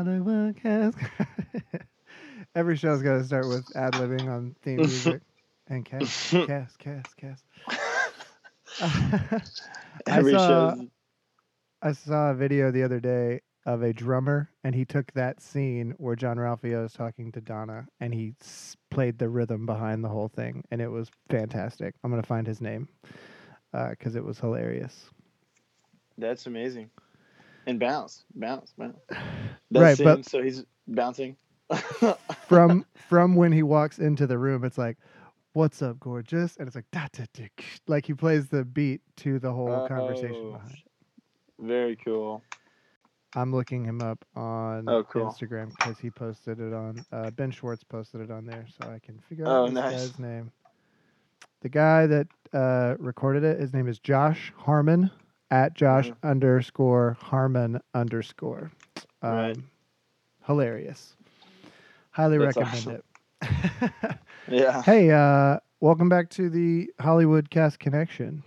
Hollywood cast. Every show's got to start with ad libbing on theme music and cast, cast, cast, cast. I saw show. I saw a video the other day of a drummer, and he took that scene where Jean-Ralphio is talking to Donna, and he s- played the rhythm behind the whole thing, and it was fantastic. I'm gonna find his name uh, because it was hilarious. That's amazing. And bounce, bounce, bounce. Right, but- so he's bouncing. From from when he walks into the room, it's like, "What's up, gorgeous?" and it's like, da, da, da, like he plays the beat to the whole conversation Oh. behind. it. Very cool. I'm looking him up on Oh, cool. Instagram because he posted it on uh, Ben Schwartz posted it on there, so I can figure out Oh, this nice. guy's name. The guy that uh, recorded it, his name is Josh Harmon at Josh Mhm. underscore Harmon underscore. Um, Right. Hilarious. Highly That's recommend awesome. it. Yeah. hey, uh, welcome back to the Hollywood Cast Connection.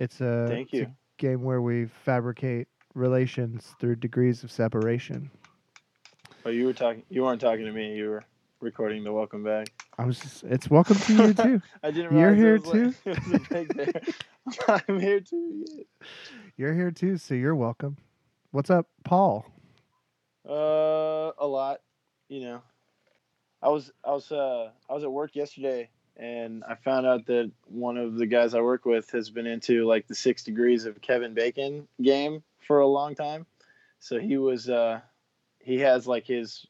It's a, Thank it's a you. game where we fabricate relations through degrees of separation. Oh, you were talking. You weren't talking to me. You were recording the welcome back. I was just, it's welcome to you too. I didn't. You're here was like- it was a big there. I'm here too. You're here too, so you're welcome. What's up, Paul? Uh, a lot. You know, I was I was uh I was at work yesterday and I found out that one of the guys I work with has been into like the Six Degrees of Kevin Bacon game for a long time. So he was uh he has like his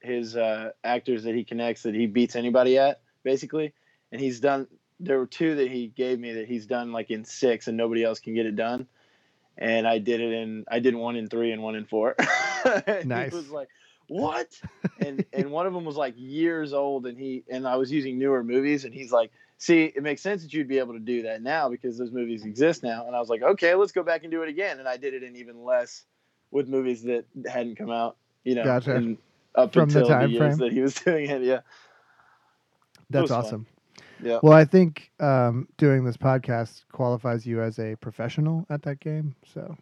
his uh actors that he connects that he beats anybody at basically, and he's done. There were two that he gave me that he's done like in six, and nobody else can get it done. And I did it in I did one in three and one in four. And Nice. He was like, "What?" and and one of them was like years old, and he and I was using newer movies, and he's like, "See, it makes sense that you'd be able to do that now because those movies exist now." And I was like, "Okay, let's go back and do it again." And I did it in even less with movies that hadn't come out, you know, Gotcha. and up From the until the, time years frame. that he was doing it. Yeah, That's awesome. fun. Yeah. Well, I think um, doing this podcast qualifies you as a professional at that game. So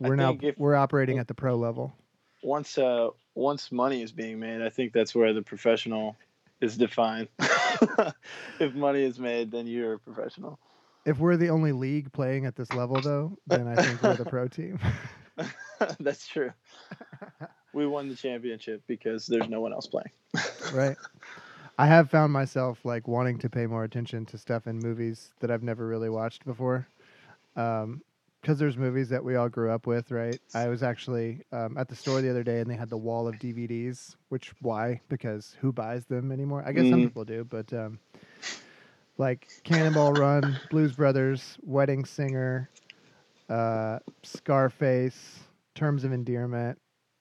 we're now if- we're operating at the pro level. once uh once money is being made, I think that's where the professional is defined. if money is made, then you're a professional. If we're the only league playing at this level, though, then I think we're the pro team. that's true. We won the championship because there's no one else playing. right? I have found myself like wanting to pay more attention to stuff in movies that I've never really watched before. Um, because there's movies that we all grew up with, right? I was actually um, at the store the other day and they had the wall of DVDs. Which why? Because who buys them anymore? I guess some Mhm. people do, but um, like Cannonball Run, Blues Brothers, Wedding Singer, uh, Scarface, Terms of Endearment,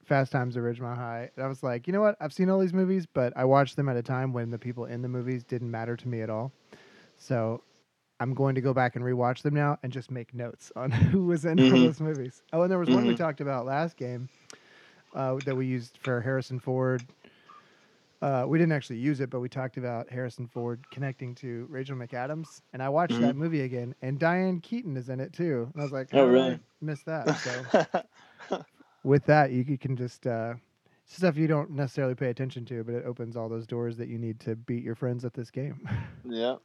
Fast Times at Ridgemont High. And I was like, you know what? I've seen all these movies, but I watched them at a time when the people in the movies didn't matter to me at all. So I'm going to go back and rewatch them now and just make notes on who was in all Mhm. those movies. Oh, and there was one we Mhm. talked about last game uh, that we used for Harrison Ford. Uh, we didn't actually use it, but we talked about Harrison Ford connecting to Rachel McAdams, and I watched that movie again, and Diane Keaton is in it too. And I was like, Oh, "How did I really? miss that?" So with that, you, you can just uh, stuff you don't necessarily pay attention to, but it opens all those doors that you need to beat your friends at this game. yeah,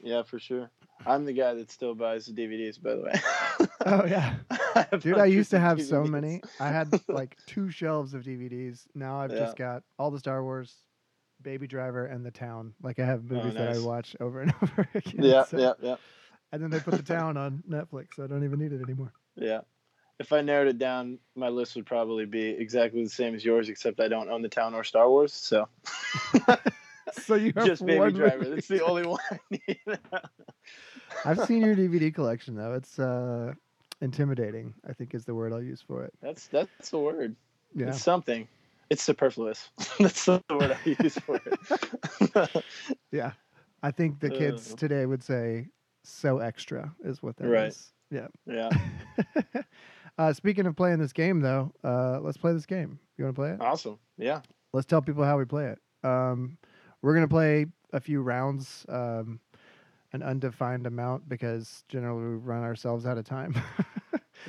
yeah, for sure. I'm the guy that still buys the DVDs, by the way. oh yeah, I dude, I used to have of so many. I had like two shelves of DVDs. Now I've just got all the Star Wars, Baby Driver, and The Town. Like I have movies that I Oh, watch over and over again. Yeah, so- yeah, yeah, And then they put The Town on Netflix, so I don't even need it anymore. yeah. If I narrowed it down, my list would probably be exactly the same as yours, except I don't own the town or Star Wars, so So you have just Baby one Driver. movie. That's the only one I need. I've seen your DVD collection though. It's uh, intimidating. I think is the word I'll use for it. that's that's the word. Yeah. It's something. It's superfluous. that's the word I use for it. Yeah. I think the kids Uh. today would say so extra is what that is. Right. Yeah. yeah, uh, speaking of playing this game though, uh, let's play this game. You want to play it? awesome. Yeah, Let's tell people how we play it. Um, we're gonna play a few rounds, um, an undefined amount because generally we run ourselves out of time.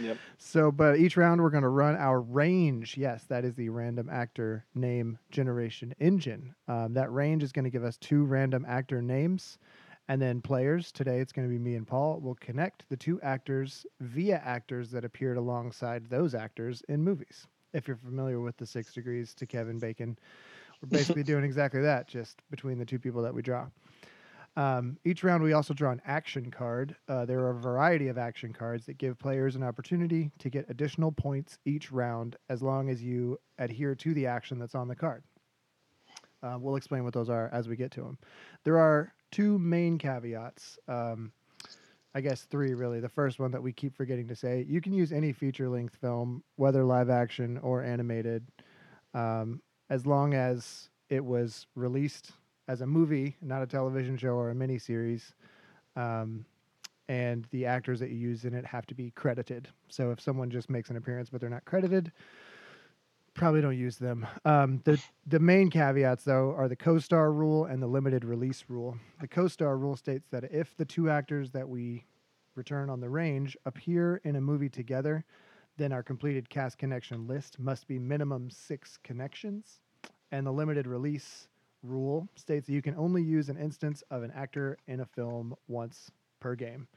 Yep. So, but each round we're going to run our range. Yes, that is the random actor name generation engine. Um, that range is going to give us two random actor names. And then players, today it's going to be me and Paul, will connect the two actors via actors that appeared alongside those actors in movies. If you're familiar with the six degrees to Kevin Bacon, we're basically doing exactly that, just between the two people that we draw. Um, each round, we also draw an action card. Uh, there are a variety of action cards that give players an opportunity to get additional points each round as long as you adhere to the action that's on the card. Uh, we'll explain what those are as we get to them. There are two main caveats. Um, I guess three, really. The first one that we keep forgetting to say you can use any feature length film, whether live action or animated, um, as long as it was released as a movie, not a television show or a miniseries. Um, and the actors that you use in it have to be credited. So if someone just makes an appearance but they're not credited, probably don't use them. Um, the the main caveats though are the co-star rule and the limited release rule. The co-star rule states that if the two actors that we return on the range appear in a movie together, then our completed cast connection list must be minimum six connections. And the limited release rule states that you can only use an instance of an actor in a film once per game.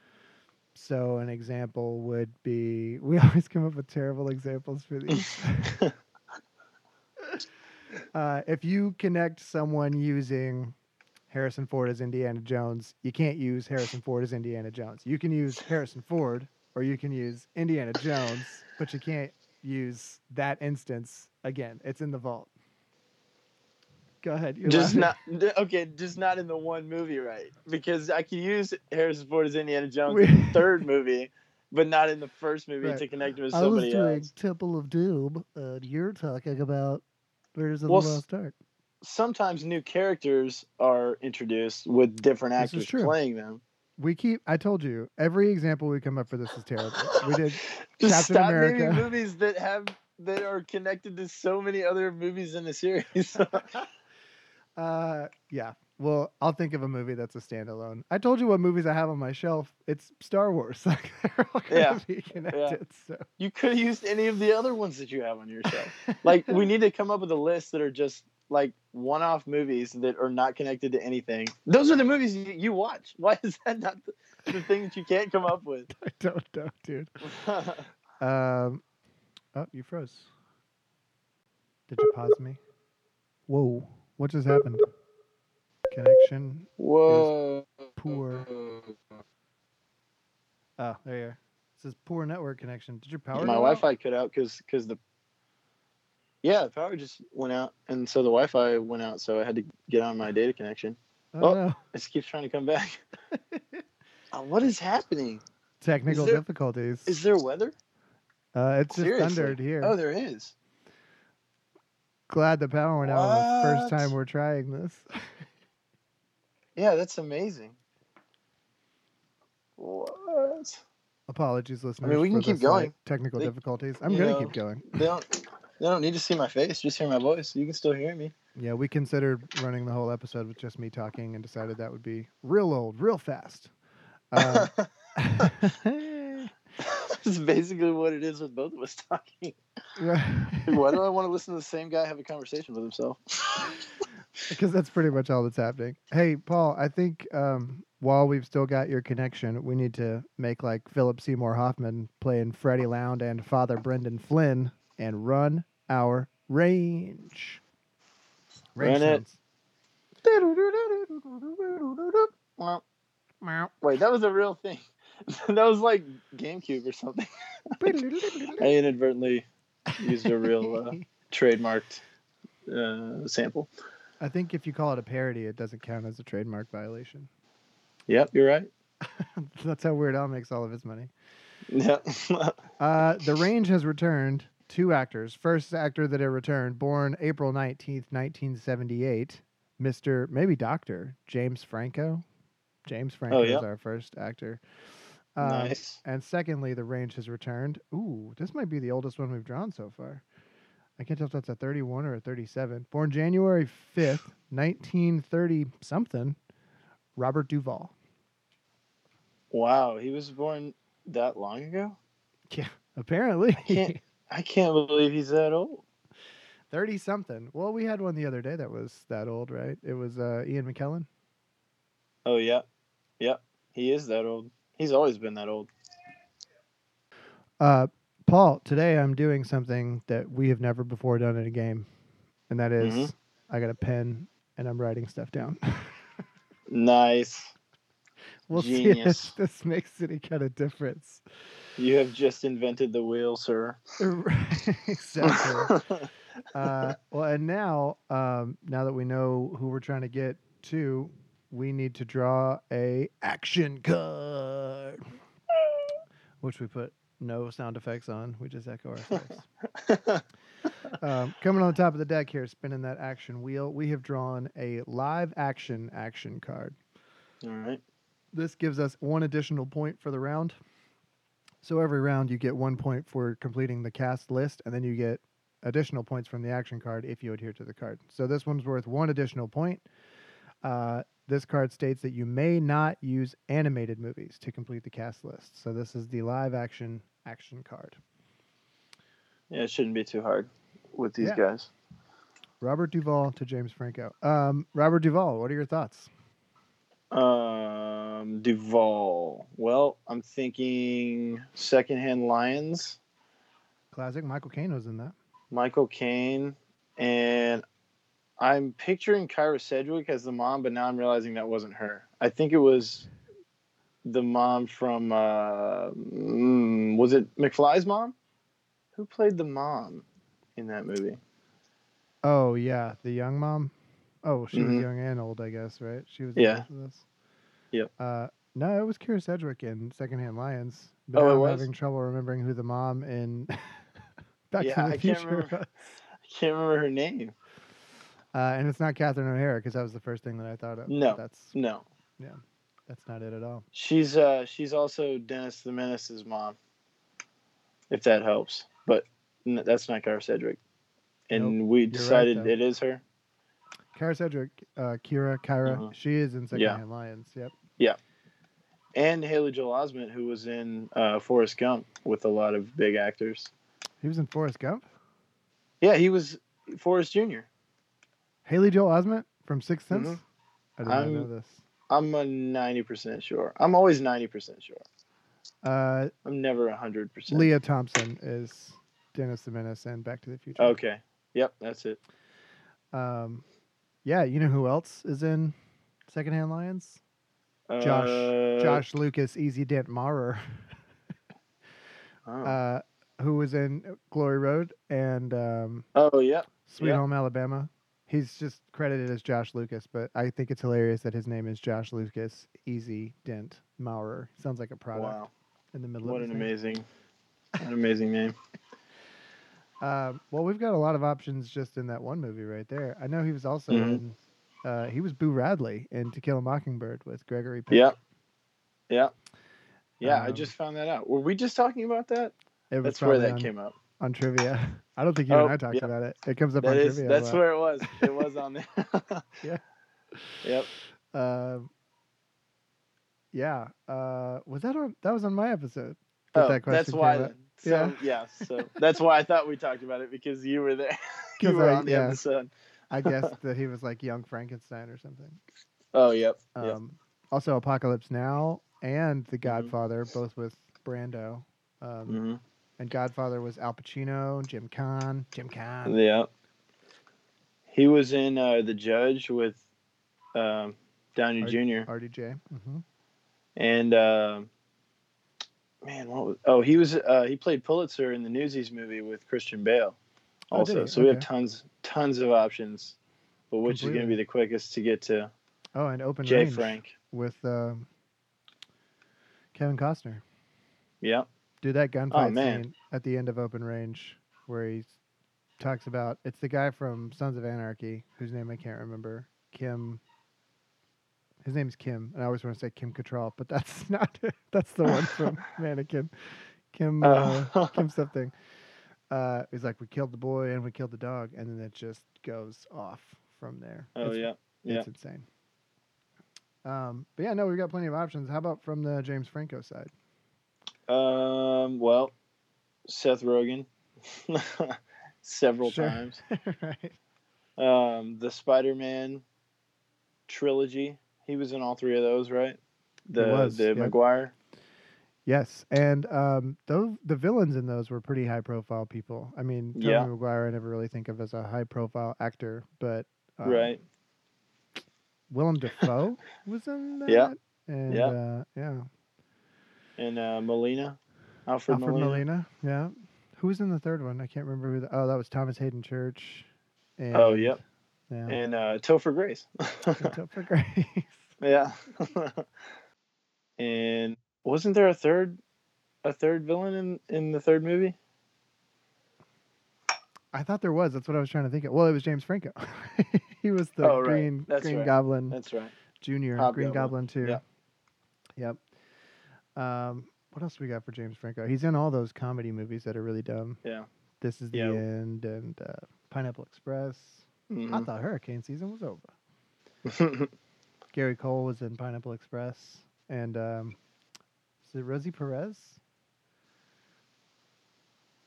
So an example would be we always come up with terrible examples for these. uh, if you connect someone using Harrison Ford as Indiana Jones, you can't use Harrison Ford as Indiana Jones. You can use Harrison Ford or you can use Indiana Jones, but you can't use that instance again. It's in the vault. Go ahead. Just laughing. not okay. Just not in the one movie, right? Because I can use Harrison Ford as Indiana Jones We- in the third movie, but not in the first movie Right. to connect with I was doing else. Temple of Doom, and you're talking about Raiders of Well, the s- Lost Ark. Sometimes new characters are introduced with different actors playing them. We keep. I told you every example we come up for this is terrible. We did. Just Captain stop America. naming movies that have that are connected to so many other movies in the series. Uh, yeah. Well, I'll think of a movie that's a standalone. I told you what movies I have on my shelf. It's Star Wars. Like they're all gonna Yeah. be connected. So you could have used any of the other ones that you have on your shelf. Like we need to come up with a list that are just like one-off movies that are not connected to anything. Those are the movies you, you watch. Why is that not the, the thing that you can't come up with? I don't know, dude. Um, oh, you froze. Did you pause me? Whoa! What just happened? Connection. Whoa. poor. Oh, there you are. It says poor network connection. Did your power? My? Wi-Fi cut out because because the yeah the power just went out and so the Wi-Fi went out so I had to get on my data connection. Oh, Oh. no. It just keeps trying to come back. Uh, what is happening? Technical there- difficulties. Is there weather? uh, it's just Seriously? thundered here. Oh, there is. Glad the power went out the first time we're trying this. Yeah, that's amazing. What? Apologies, listeners. I mean, we can keep going. Technical They- difficulties. I'm gonna know. keep going. They don't. They don't need to see my face. Just hear my voice. You can still hear me. Yeah, we considered running the whole episode with just me talking and decided that would be real old, real fast. Uh, That's basically what it is with both of us talking. Why do I want to listen to the same guy have a conversation with himself? because that's pretty much all that's happening. Hey, Paul, I think um, while we've still got your connection, we need to make like Philip Seymour Hoffman playing Freddie Lound and Father Brendan Flynn and run our range. Range Run it. sounds. Wait, that was a real thing. that was like GameCube or something. I inadvertently used a real uh, trademarked uh, sample. I think if you call it a parody, it doesn't count as a trademark violation. Yep, you're right. That's how Weird Al makes all of his money. Yeah. Uh, the range has returned two actors. First actor that it returned, born April 19th, 1978, Mr. maybe Dr. James Franco. James Franco is yeah. our first actor. Um, nice. And secondly, the range has returned. Ooh, this might be the oldest one we've drawn so far. I can't tell if that's a 31 or a 37. Born January 5th, 1930 something, Robert Duvall. Wow, he was born that long ago? Yeah, Apparently, I can't- I can't believe he's that old. thirty something. Well, we had one the other day that was that old, right? It was uh, Ian McKellen. Oh yeah, yeah. He is that old. He's always been that old. Uh, Paul, today I'm doing something that we have never before done in a game, and that is Mhm. I got a pen and I'm writing stuff down. Nice. we'll Genius. see if this makes any kind of difference. You have just invented the wheel, sir. exactly. uh, well, and now, um, now that we know who we're trying to get to, we need to draw a action card, which we put no sound effects on. We just echo ourselves. um, coming on the top of the deck here, spinning that action wheel, we have drawn a live action action card. All right. This gives us one additional point for the round. So every round you get one point for completing the cast list, and then you get additional points from the action card if you adhere to the card. So this one's worth one additional point. Uh, this card states that you may not use animated movies to complete the cast list. So this is the live action action card. Yeah, it shouldn't be too hard with these Yeah. guys. Robert Duvall to James Franco. Um, Robert Duvall, what are your thoughts? Um, Duvall. Well, I'm thinking Secondhand Lions, Classic. Michael Caine was in that. Michael Caine, and I'm picturing Kyra Sedgwick as the mom, but now I'm realizing that wasn't her. I think it was the mom from uh, mm, was it McFly's mom? Who played the mom in that movie? Oh yeah, the young mom. Oh, she was Mhm. young and old, I guess, right? She was Yeah. Yep. Uh, no, it was Kira Sedgwick in Secondhand Lions. But Oh, I'm was? having trouble remembering who the mom in Back Yeah, to the I can't Future remember. I can't remember her name. Uh, and it's not Catherine O'Hara because that was the first thing that I thought of. No. that's No, yeah, that's not it at all. she's uh she's also Dennis the Menace's mom. If that helps, but n- that's not Kyra Sedgwick. And we decided though. it is her. Kara Sedgwick, uh, Kira, Kyra, Mhm. she is in Yeah. Secondhand Lions. Yep. Yeah. And Haley Joel Osment, who was in uh, Forrest Gump with a lot of big actors. He was in Forrest Gump. Yeah, he was Forrest Jr. Haley Joel Osment from Sixth Sense. Mhm. I did not I'm- know this. I'm a ninety percent sure. I'm always ninety percent sure. Uh, I'm never hundred percent. Lea Thompson is Dennis the Menace and Back to the Future. Okay. Yep, that's it. Um, yeah, you know who else is in Secondhand Lions? Josh- Uh, Josh Lucas, Easy Dent Maurer, Oh, uh, who was in Glory Road and um, oh yeah. Sweet Yeah. Home Alabama. He's just credited as Josh Lucas, but I think it's hilarious that his name is Josh Lucas, Easy Dent Maurer. Sounds like a product Wow. in the middle of What an name. amazing, an amazing name. Um, well, we've got a lot of options just in that one movie right there. I know he was also Mhm. in. Uh, he was Boo Radley in To Kill a Mockingbird with Gregory Peck. Yep. Yeah. Yeah, I Um, just found that out. Were we just talking about that? That's where that on, came up. on trivia. I don't think you Oh, and I talked yeah. about it. It comes up That on is, trivia. that's lot. where it was. It was on there. Yeah. Yep. Um, yeah. Uh, was that on? That was on my episode. that Oh, that question that's why. So yeah. So that's why I thought we talked about it because you were there. you were I- on the yeah. episode. I guessed that he was like young Frankenstein or something. Oh yep. yep. Um, Also, Apocalypse Now and The Mm-hmm. Godfather, both with Brando. Um, hmm And Godfather was Al Pacino, Jim Caan, Jim Caan. Yeah. He was in uh, the Judge with um, Downey Art- Jr. RDJ. hmm and uh, man, what was? Oh, he was. Uh, he played Pulitzer in the Newsies movie with Christian Bale. Oh, Also, he? so we have tons, tons of options. But which is going to be the quickest to get to Oh, and Open Jay Range Frank? with um, Kevin Costner. Yeah. Dude, that gunfight Oh, man. scene at the end of Open Range where he talks about it's the guy from Sons of Anarchy whose name I can't remember. Kim. His name's Kim, and I always want to say Kim Cattrall, but that's not. it. That's the one from Mannequin. Kim. Uh, Oh. Kim something. Uh, he's like, we killed the boy and we killed the dog, and then it just goes off from there. oh It's- yeah. Yeah. it's insane. Um, but yeah, no, we've got plenty of options. How about from the James Franco side? Um. Well, Seth Rogen several Sure. times. right. Um, the Spider-Man trilogy. He was in all three of those, right? The was, the yep. Maguire. Yes, and um, those the villains in those were pretty high profile people. I mean, Tobey Yeah. Maguire I never really think of as a high profile actor, but um, right. Willem Dafoe was in that. Yeah. and Yeah. uh, yeah, And uh, Molina. Alfred, Alfred Molina. Molina. Yeah, who was in the third one? I can't remember who. The, oh, that was Thomas Haden Church. And, Oh, yep. Yeah. And uh, Topher Grace. Topher Grace. yeah. and wasn't there a third a third villain in, in the third movie? I thought there was. That's what I was trying to think of. Well, it was James Franco. he was the Oh, right. Green That's Green right. Goblin That's right. Junior, Green Hobgoblin. Goblin too. Yeah. Yep. Um, what else we got for James Franco? He's in all those comedy movies that are really dumb. Yeah. This is the Yeah. end and uh, Pineapple Express. I Mhm. thought hurricane season was over. Gary Cole was in Pineapple Express, and um, is it Rosie Perez?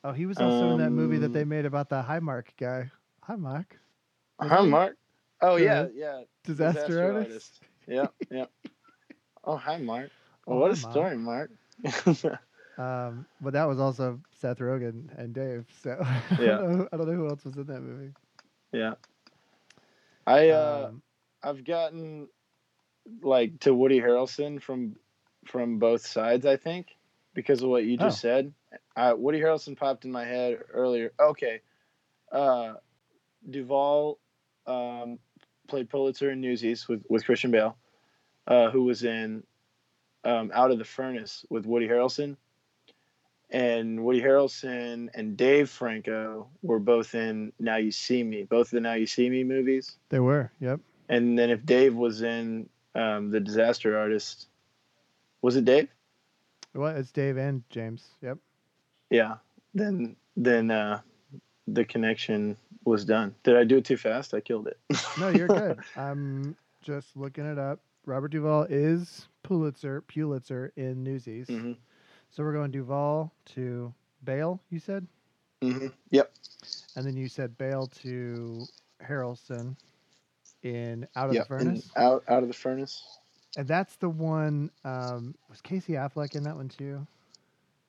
Oh, he was also in that movie that they Um, made about the Highmark guy. Highmark, Hi, Mark. Oh yeah, yeah. disaster, artist. Yeah, yeah. Oh hi, Mark. Oh, what a story, Mark. Um, but that was also Seth Rogen and Dave. So I, Yeah. don't know, I don't know who else was in that movie. yeah. I uh, Um, I've gotten like to Woody Harrelson from from both sides. I think because of what you just Oh. said. Uh, Woody Harrelson popped in my head earlier. Okay, uh, Duvall um, played Pulitzer in Newsies with with Christian Bale, uh, who was in um, Out of the Furnace with Woody Harrelson. And Woody Harrelson and Dave Franco were both in Now You See Me, both of the Now You See Me movies. they were. Yep. And then if Dave was in um, the Disaster Artist, was it Dave? Well, it's Dave and James. Yep. Yeah. Then then uh, the connection was done. Did I do it too fast? I killed it. No, you're good. I'm just looking it up. Robert Duvall is Pulitzer, Pulitzer in Newsies. hmm So we're going Duvall to Bale, you said? hmm Yep. And then you said Bale to Harrelson in Out of Yep. the Furnace. Out out of the furnace. And that's the one, um, was Casey Affleck in that one too?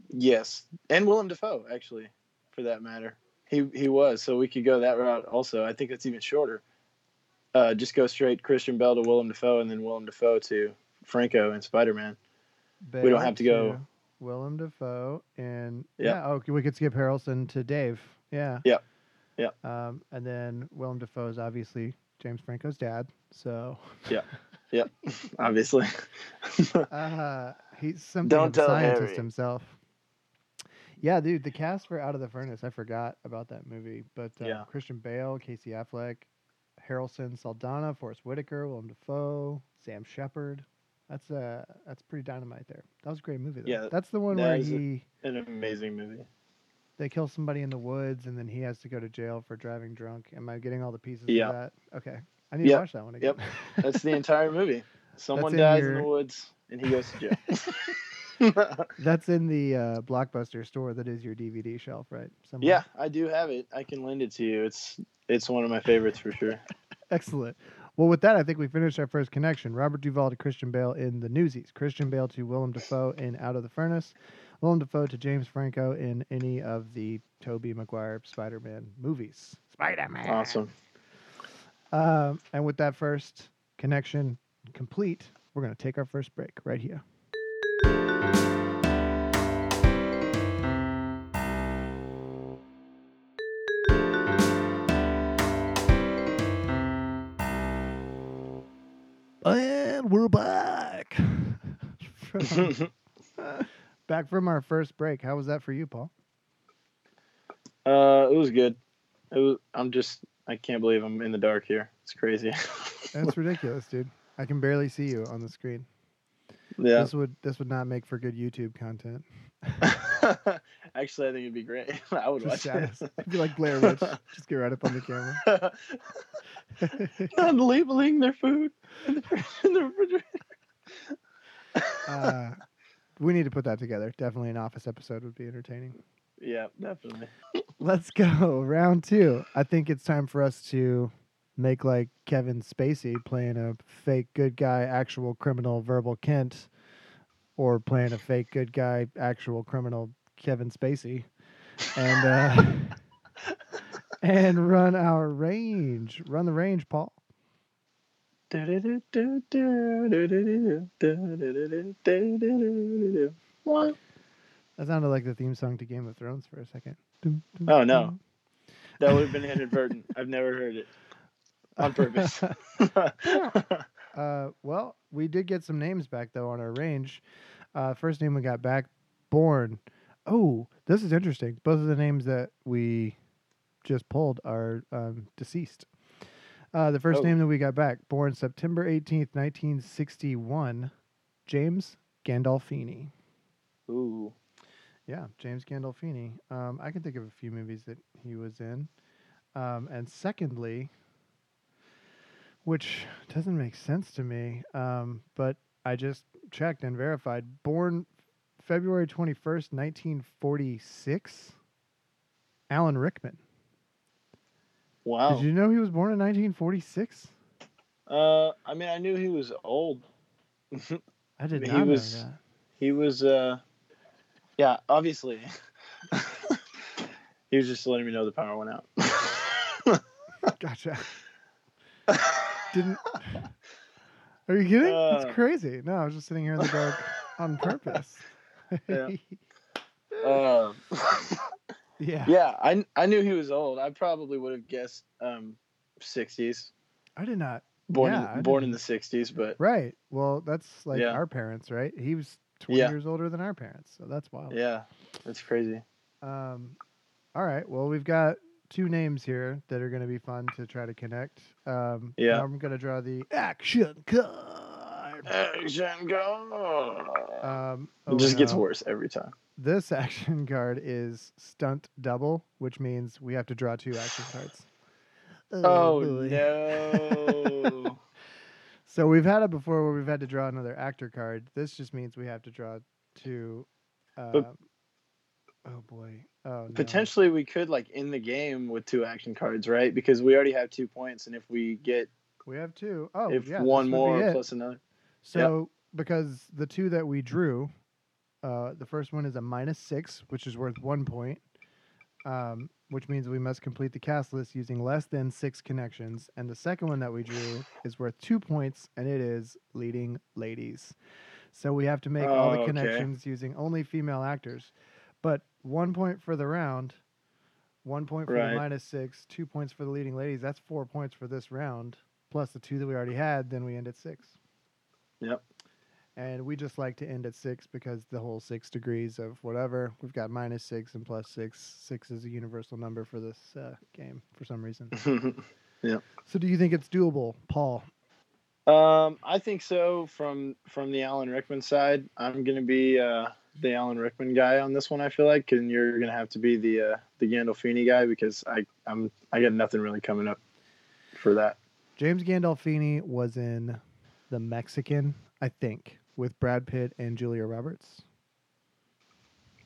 Yes, and Willem Dafoe actually, for that matter. He he was. So we could go that route also. I think that's even shorter. Uh, just go straight Christian Bale to Willem Dafoe, and then Willem Dafoe to Franco and Spider Man. We don't have to go- Willem Dafoe and Yeah. yeah. okay, we could skip Harrelson to Dave. Yeah. Yeah. Yeah. Um, and then Willem Dafoe is obviously James Franco's dad. So Yeah. Yeah. Obviously. uh, he's something Don't of a tell scientist Harry. himself. Yeah, dude, the cast for Out of the Furnace, I forgot about that movie. But uh, Yeah. Christian Bale, Casey Affleck, Harrelson, Saldana, Forest Whitaker, Willem Dafoe, Sam Shepard. That's uh that's pretty dynamite there. That was a great movie. Though. Yeah, that's the one that where a- he An amazing movie. they kill somebody in the woods and then he has to go to jail for driving drunk. Am I getting all the pieces Yeah. of that? Okay, I need to watch that one again. Yep. That's the entire movie. Someone in dies in the woods, and he goes to jail. That's in the uh, Blockbuster store that is your DVD shelf, right? Somewhere. yeah, I do have it. I can lend it to you. It's it's one of my favorites for sure. Excellent. Well, with that, I think we finished our first connection. Robert Duvall to Christian Bale in The Newsies. Christian Bale to Willem Dafoe in Out of the Furnace. Willem Dafoe to James Franco in any of the Tobey Maguire Spider-Man movies. Spider-Man. Awesome. Um, and with that first connection complete, we're going to take our first break right here. And we're back. From- back from our first break. How was that for you, Paul? Uh, it was good. It was, I'm just I can't believe I'm in the dark here. It's crazy. That's ridiculous, dude. I can barely see you on the screen. yeah. This would this would not make for good YouTube content. Actually, I think it'd be great. I would Just watch it. Be like Blair Witch. Just get right up on the camera. Not labeling their food in the, in the refrigerator. uh, we need to put that together. Definitely an office episode would be entertaining. Yeah, definitely. Let's go round two. I think it's time for us to make like Kevin Spacey playing a fake good guy, actual criminal Verbal Kint, or playing a fake good guy, actual criminal Kevin Spacey, and uh, and run our range. Run the range, Paul. What? That sounded like the theme song to Game of Thrones for a second. Dum, dum, Oh, no. That would have been inadvertent. I've never heard it on purpose. Uh, well, we did get some names back though on our range. Uh, first name we got back, Born. Oh, this is interesting. Both of the names that we just pulled are um, deceased. Uh, the first Oh. name that we got back, born September 18th, 1961, James Gandolfini. Ooh. Yeah, James Gandolfini. Um, I can think of a few movies that he was in. Um, and secondly, which doesn't make sense to me, um, but I just checked and verified. Born February 21st, 1946, Alan Rickman. Wow. Did you know he was born in 1946? Uh, I mean, I knew he was old. I did He not was- know that. He was, uh, yeah, obviously. he was just letting me know the power went out. Gotcha. Didn't. Are you kidding? Uh. That's crazy. No, I was just sitting here in the dark on purpose. Yeah. Um, yeah. yeah, I, I knew he was old. I probably would have guessed um, 60s. I did not. Born Yeah, in, born in the 60s, but Right. Well, that's like Yeah. our parents, right? He was 20 Yeah. years older than our parents, so that's wild. yeah, that's crazy. Um, all right. Well, we've got two names here that are going to be fun to try to connect. Um, Yeah. I'm going to draw the action card. Action go. Um, it oh, just gets worse every time. This action card is stunt double, which means we have to draw two action cards. Oh, boy. no. So we've had it before where we've had to draw another actor card. This just means we have to draw two. Uh, But- oh boy. Oh no. Potentially, we could like end the game with two action cards, right? Because we already have two points, and if we get We have two. Oh, if yeah, one this would be more plus another, So because the two that we drew, uh, the first one is a minus six, which is worth one point, um, which means we must complete the cast list using less than six connections. And the second one that we drew is worth two points, and it is leading ladies. So we have to make all Oh, the okay. connections using only female actors. But one point for the round, one point for the minus six, two points for the leading ladies. That's four points for this round, plus the two that we already had. Then we end at six. Yep. And we just like to end at six because the whole six degrees of whatever. We've got minus six and plus six. Six is a universal number for this uh, game for some reason. Yeah. So do you think it's doable, Paul? um, I think so. From from the Alan Rickman side, I'm gonna be uh, the Alan Rickman guy on this one. I feel like, and you're gonna have to be the uh, the Gandolfini guy because I I'm I got nothing really coming up for that. James Gandolfini was in The Mexican, I think, with Brad Pitt and Julia Roberts.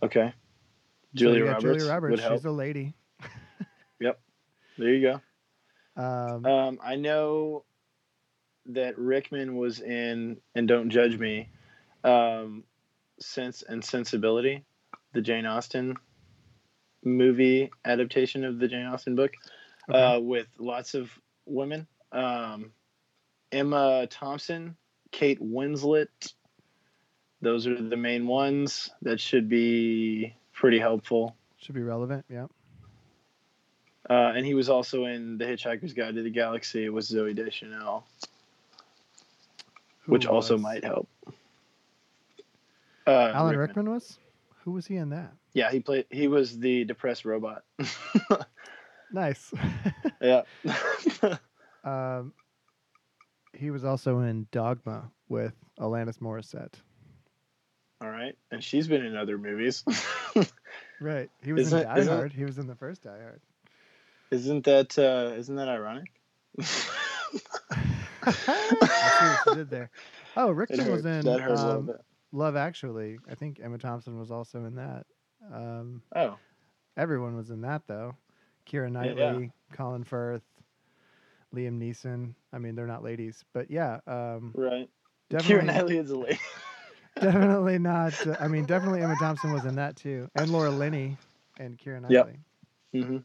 Okay, Julia got Roberts, Julia Roberts. would help. She's a lady. Yep. There you go. Um, Um, I know that Rickman was in, and don't judge me, um, Sense and Sensibility, the Jane Austen movie adaptation of the Jane Austen book, okay. uh, with lots of women. Um, Emma Thompson, Kate Winslet. Those are the main ones. That should be pretty helpful. Should be relevant. Yeah. Uh, and he was also in The Hitchhiker's Guide to the Galaxy with Zooey Deschanel. Who which also might help. Uh, Alan Rickman. was. Who was he in that? Yeah, he played. He was the depressed robot. Nice. yeah. um, he was also in Dogma with Alanis Morissette. All right, and she's been in other movies. Right. He was Isn't- in Die Hard. He was in the first Die Hard. isn't that uh, isn't that ironic? I see what you did there. Oh, Rickman was in that hurts a little um. Love Actually. I think Emma Thompson was also in that. Um, Oh, Everyone was in that though. Keira Knightley, Colin Firth, Liam Neeson. I mean, they're not ladies, but yeah, um, Right. definitely, Keira Knightley a lady. definitely not. Uh, I mean, definitely Emma Thompson was in that too, and Laura Linney and Keira Knightley. Yep. hmm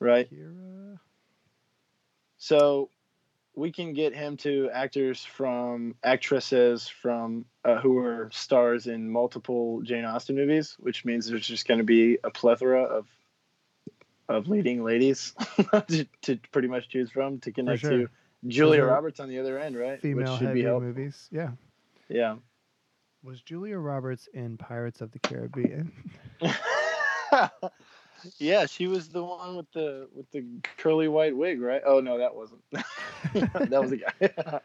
Right. Kira. So we can get him to actors from actresses from uh, who are stars in multiple Jane Austen movies, which means there's just going to be a plethora of of leading ladies to, to pretty much choose from to connect sure. to Julia Roberts on the other end, right? Female which should heavy be movies. Yeah. Yeah. Was Julia Roberts in Pirates of the Caribbean? yeah, she was the one with the with the curly white wig, right? Oh no, that wasn't. that was a guy.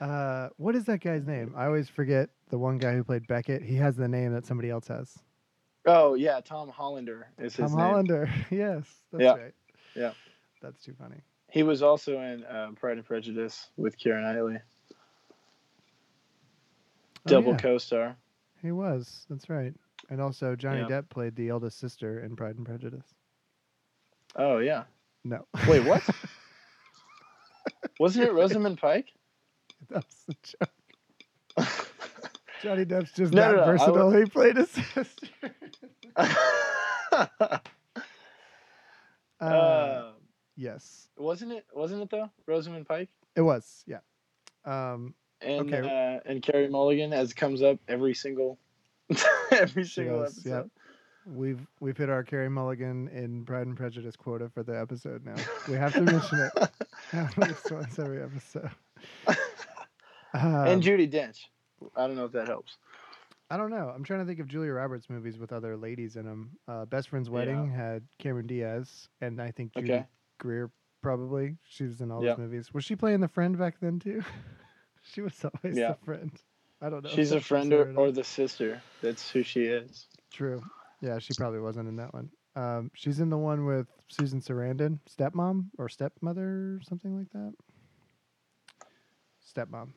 Uh, what is that guy's name? I always forget the one guy who played Beckett. He has the name that somebody else has. Oh yeah, Tom Hollander is his Tom name. Hollander. yes, that's Yeah. right. Yeah. That's too funny. He was also in uh, Pride and Prejudice with Keira Knightley, Oh, double yeah, co-star. he was. That's right. And also Johnny Yeah. Depp played the eldest sister in Pride and Prejudice. Oh yeah. No. Wait, what? Wasn't it Rosamund Pike? that was a joke. Johnny Depp's just No, that no, no, versatile. He played his sister. Uh, uh, yes, wasn't it? Wasn't it though? Rosamund Pike it was. Yeah. Um, and Okay. uh, and Carey Mulligan as comes up every single every single does, yep. episode. We've we've hit our Carey Mulligan in Pride and Prejudice quota for the episode now. We have to mention it at least once every episode. Um, and Judi Dench. I don't know if that helps. I don't know. I'm trying to think of Julia Roberts movies with other ladies in them. Uh, Best Friend's Wedding had Cameron Diaz, and I think Judy Okay. Greer probably. She was in all Yep. those movies. Was she playing the friend back then too? she was always Yeah. the friend. I don't know. She's a friend or, or the sister. That's who she is. True. Yeah, she probably wasn't in that one. Um, she's in the one with Susan Sarandon, stepmom or stepmother, or something like that. Stepmom.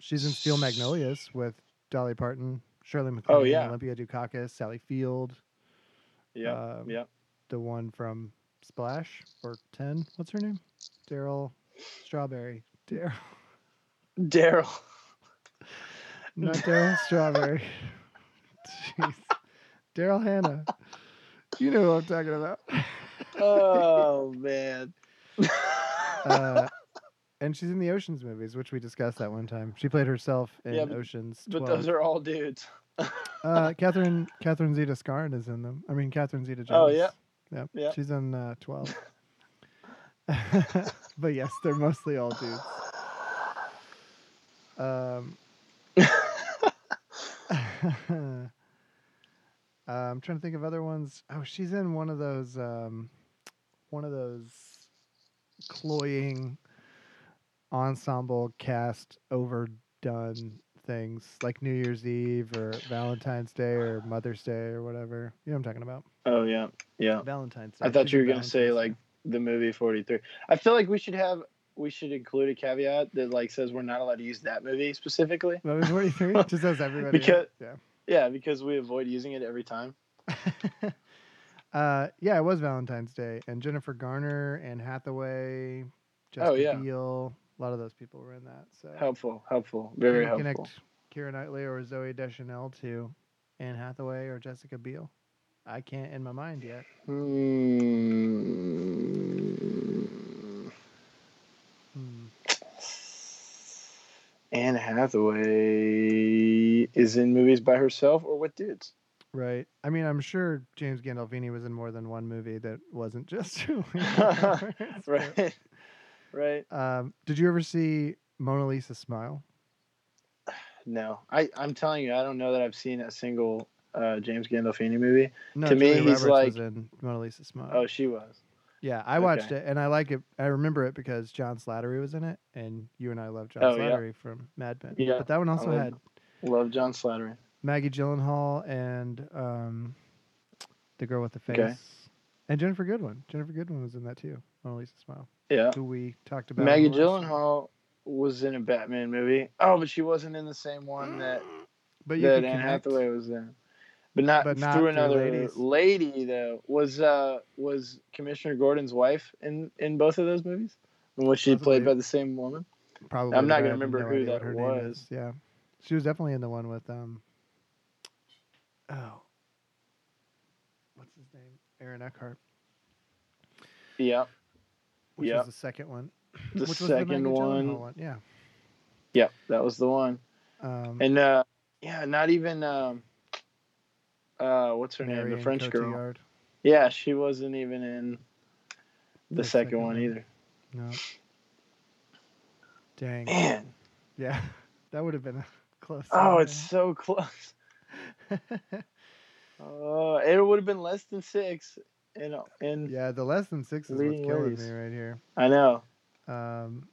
She's in Steel Magnolias with Dolly Parton, Shirley MacLaine, Oh, yeah. Olympia Dukakis, Sally Field, Yeah. Um, yeah. the one from Splash or Ten. What's her name? Daryl Strawberry. Daryl, Daryl. not Daryl Strawberry. Jeez, Daryl Hannah. You know who I'm talking about. Oh man. uh, and she's in the Ocean's movies, which we discussed that one time. She played herself in Yeah, but- Ocean's. but those are all dudes. uh, Catherine Catherine Zeta Scarn is in them. I mean, Catherine Zeta Jones. Oh, yeah. yeah, Yeah. She's in uh, twelve. but yes, they're mostly all dudes. Um, I'm trying to think of other ones. Oh, she's in one of those, um, one of those cloying ensemble cast overdone things like New Year's Eve or Valentine's Day or Mother's Day or whatever. You know what I'm talking about? Oh yeah. Yeah. Valentine's Day. I thought you were gonna say like the movie 43. I feel like we should have we should include a caveat that like says we're not allowed to use that movie specifically. Movie 43 just as everybody. Because- else. Yeah, because we avoid using it every time. yeah. uh, yeah, it was Valentine's Day, and Jennifer Garner and Hathaway, Jessica Oh, yeah. Biel, a lot of those people were in that. So Helpful, helpful, very you helpful. Connect Keira Knightley or Zooey Deschanel to Anne Hathaway or Jessica Biel. I can't in my mind yet. Hmm. Hmm. Anne Hathaway is in movies by herself or with dudes. Right. I mean, I'm sure James Gandolfini was in more than one movie that wasn't just but- Right. Right. Um, did you ever see Mona Lisa Smile? No, I I'm telling you, I don't know that I've seen a single uh, James Gandolfini movie. No, To me, Julia he's Roberts was like- in Mona Lisa Smile. Oh, she was. yeah, I watched it and I like it. I remember it because John Slattery was in it, and you and I love John Oh, yeah. Slattery from Mad Men. Yeah, but that one also love- had Love John Slattery. Maggie Gyllenhaal and um, the girl with the face, Okay. and Ginnifer Goodwin. Ginnifer Goodwin was in that too. Mona Lisa Smile, Yeah. who we talked about. Maggie on the list. Gyllenhaal was in a Batman movie. Oh, but she wasn't in the same one that But you that Anne. Hathaway was in. but not, But not through through another ladies. lady though. Was uh was Commissioner Gordon's wife in in both of those movies? In which she played by the same woman? Probably. I'm not gonna remember who that her name was. is. Yeah, she was definitely in the one with um. Oh. What's his name? Aaron Eckhart. Yeah, Which Yeah. was the second one. the which was the second Maggie one. Yeah. Yeah, that was the one. Um, And uh yeah, not even um uh what's her name? The French girl. Yeah, she wasn't even in the, The second, second one one. either. No. Dang. Man. Yeah, that would have been a close. Oh, it's so close. Oh, it would have been less than six. And yeah, the less than six is what's killing ladies. me right here. I know. Um,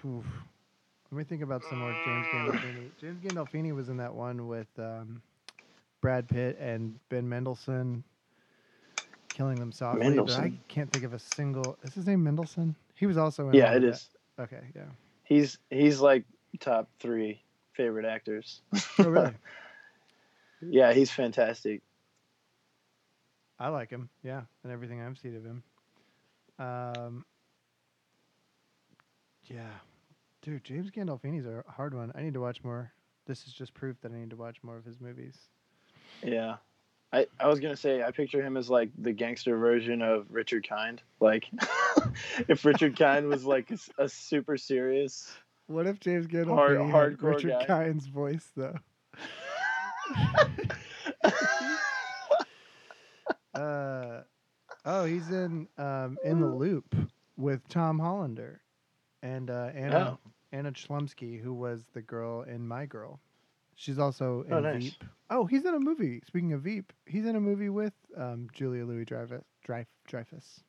phew. Let me think about some more James Gandolfini. James Gandolfini was in that one with um, Brad Pitt and Ben Mendelsohn killing them softly. But I Mendelsohn? can't think of a single. Is his name Mendelsohn? He was also in. Yeah, it is. that- Okay, yeah. He's he's like top three favorite actors. Oh, really? yeah, he's fantastic. I like him. Yeah, and everything I've seen of him. Um, yeah, dude, James Gandolfini's a hard one. I need to watch more. This is just proof that I need to watch more of his movies. Yeah. I, I was gonna say I picture him as like the gangster version of Richard Kind. Like if Richard Kind was like a super serious What if James Hard- Gandolfini had hardcore Richard guy. Kind's voice though? Uh, oh, he's in um, in the Loop with Tom Hollander and uh, Anna Oh. Anna Chlumsky, who was the girl in My Girl. She's also in Oh, nice. Veep. Oh, he's in a movie. Speaking of Veep, he's in a movie with um, Julia Louis Dreyfus. Dreyfus.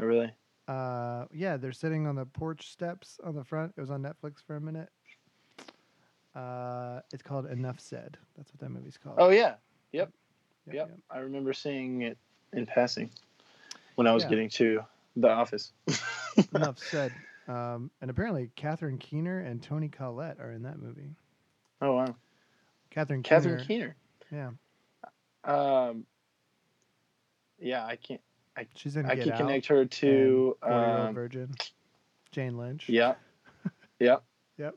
Oh, really? Uh, yeah, they're sitting on the porch steps on the front. It was on Netflix for a minute. Uh, it's called Enough Said. That's what that movie's called. Oh yeah. Yep, Yep. I remember seeing it in passing when I was Yeah. getting to the office. Enough Said. Um, and apparently, Catherine Keener and Toni Collette are in that movie. Oh wow. Catherine Keener. Catherine Keener. Yeah, Um Yeah, I can't she's in I Get can Out connect her to and 40 Year Old um, Virgin. Jane Lynch. yeah. Yeah. Yep.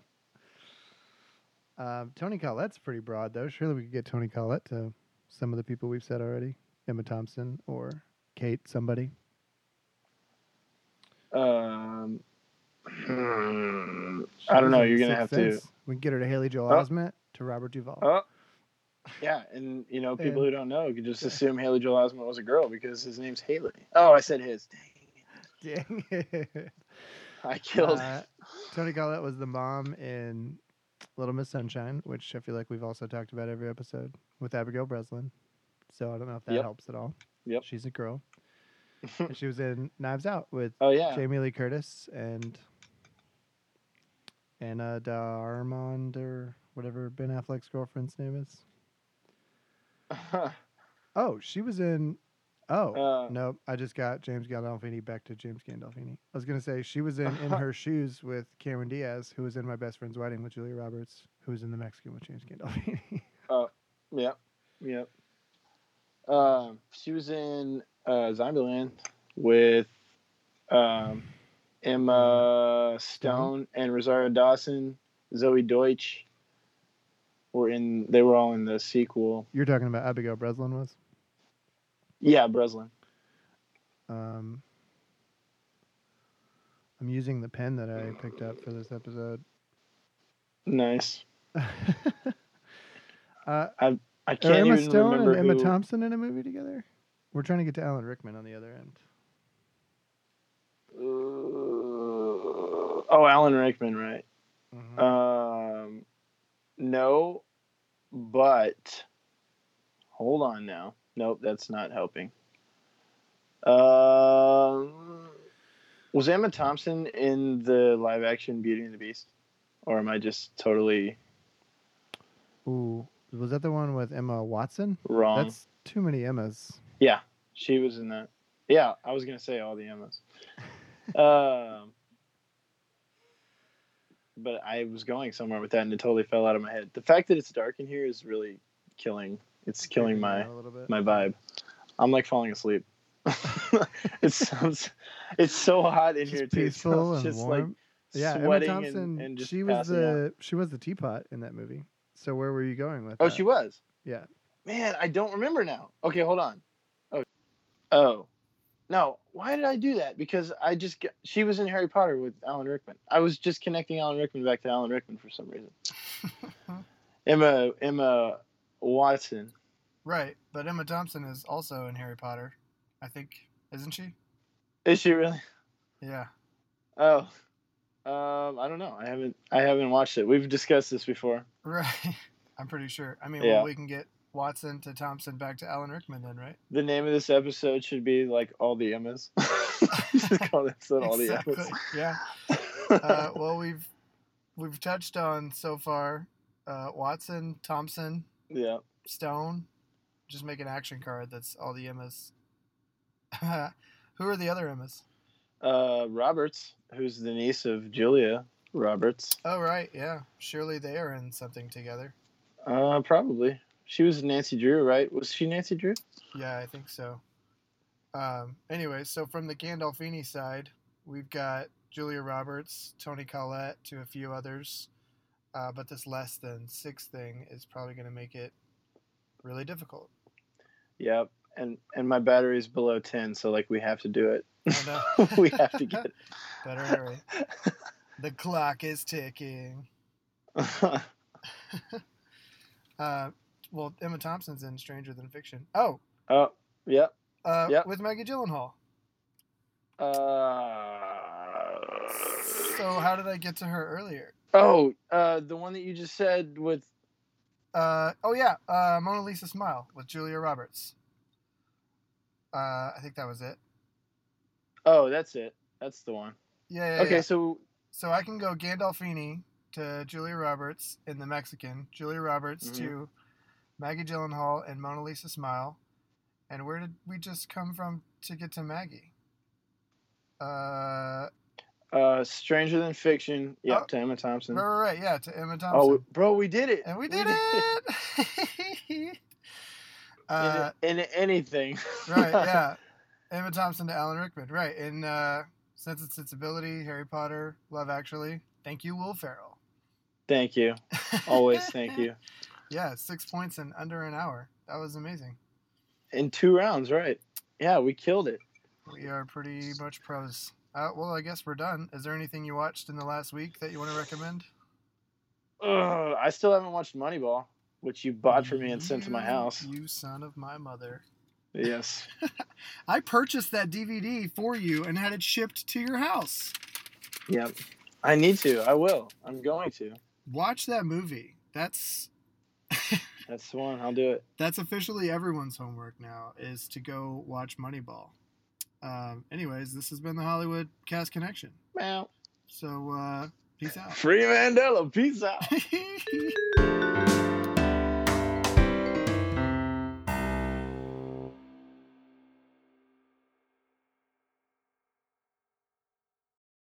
Um, Toni Collette's pretty broad, though. Surely we could get Toni Collette to some of the people we've said already. Emma Thompson or Kate, somebody. Um hmm, I don't know, you're gonna Sixth have to Sense. We can get her to Haley Joel Oh. Osment to Robert Duvall. Oh, yeah, and you know, people And- who don't know could just Yeah. assume Haley Joel Osment was a girl because his name's Haley. Oh, I said his. Dang, Dang it. I killed. Uh, Toni Collette was the mom in Little Miss Sunshine, which I feel like we've also talked about every episode with Abigail Breslin. So I don't know if that Yep. helps at all. Yep. She's a girl. and she was in Knives Out with oh yeah, Jamie Lee Curtis and Anna Darmond or whatever Ben Affleck's girlfriend's name is. Oh, she was in. Oh, Uh, nope. I just got James Gandolfini back to James Gandolfini. I was gonna say she was in In Her Shoes with Cameron Diaz, who was in My Best Friend's Wedding with Julia Roberts, who was in The Mexican with James Gandolfini. Yep. Yep. Um, she was in uh, Zombieland with um, Emma Stone and Rosario Dawson, Zoey Deutch. Were in. They were all in the sequel. You're talking about Abigail Breslin was. Yeah, Breslin. Um, I'm using the pen that I picked up for this episode. Nice. uh, I are can't Emma even Stone remember and Emma who. Thompson in a movie together? We're trying to get to Alan Rickman on the other end. Uh, oh, Alan Rickman, right? Mhm. Um, no, but hold on now. Nope, that's not helping. Um, was Emma Thompson in the live action Beauty and the Beast, or am I just totally Ooh, was that the one with Emma Watson? wrong? That's too many Emmas. Yeah, she was in that. Yeah, I was gonna say all the Emmas. um, but I was going somewhere with that, and it totally fell out of my head. The fact that it's dark in here is really killing. It's killing my my vibe. I'm like falling asleep. it sounds. It's so hot in Just here too. Peaceful and just warm. like yeah, Emma Thompson. and, and just she was passing out. the she was the teapot in that movie. So where were you going with? Oh, that? she was. Yeah. Man, I don't remember now. Okay, hold on. Oh, oh, no. Why did I do that? Because I just got, she was in Harry Potter with Alan Rickman. I was just connecting Alan Rickman back to Alan Rickman for some reason. Emma Emma Watson. Right, but Emma Thompson is also in Harry Potter. I think, isn't she? Is she really? Yeah. Oh, um, I don't know. I haven't I haven't watched it. We've discussed this before. Right. I'm pretty sure. I mean, Yeah. well, we can get Watson to Thompson back to Alan Rickman then, right? The name of this episode should be like all the Emmas. Just call this all the. Emmas. Yeah. Uh, well, we've we've touched on so far uh, Watson, Thompson, yeah. Stone. Just make an action card that's all the Emmas. Who are the other Emmas? Uh, Roberts, who's the niece of Julia Roberts. Oh, right. Yeah. Surely they are in something together. Uh, probably. She was Nancy Drew, right? Was she Nancy Drew? Yeah, I think so. Um, anyway, so from the Gandolfini side, we've got Julia Roberts, Toni Collette, to a few others. Uh, but this less than six thing is probably going to make it really difficult. Yep. And and my battery's below ten, so like we have to do it. Oh, no. we have to get Better hurry. The clock is ticking. Uh, well, Emma Thompson's in Stranger Than Fiction. Oh, oh, yep. uh, Yep. with Maggie Gyllenhaal. Uh, So how did I get to her earlier? oh, uh, the one that you just said with Uh, oh yeah, uh, Mona Lisa Smile with Julia Roberts. Uh, I think that was it. oh, that's it. That's the one. Yeah. yeah okay, yeah. so So I can go Gandolfini to Julia Roberts in the Mexican, Julia Roberts Mhm. to Maggie Gyllenhaal and Mona Lisa Smile. And where did we just come from to get to Maggie? Uh, uh, Stranger Than Fiction. Yep, Oh. to Emma Thompson. right, right, yeah, to Emma Thompson. Oh, bro, we did it. and we did it. uh, in, in anything. right, yeah. Emma Thompson to Alan Rickman. Right. In uh, Sense and Sensibility, Harry Potter, Love Actually. Thank you, Will Ferrell. Thank you. Always thank you. Yeah, six points in under an hour. That was amazing. In two rounds, right? Yeah, we killed it. We are pretty much pros. Uh, well, I guess we're done. Is there anything you watched in the last week that you want to recommend? Ugh, I still haven't watched Moneyball, which you bought for me and sent to my house. You son of my mother. Yes. I purchased that DVD for you and had it shipped to your house. Yep. I need to. I will. I'm going to. Watch that movie. That's That's the one. I'll do it. that's officially everyone's homework now is to go watch Moneyball. Um, anyways, this has been the Hollywood Cast Connection. Meow. So uh, peace out. Free Mandela. Peace out.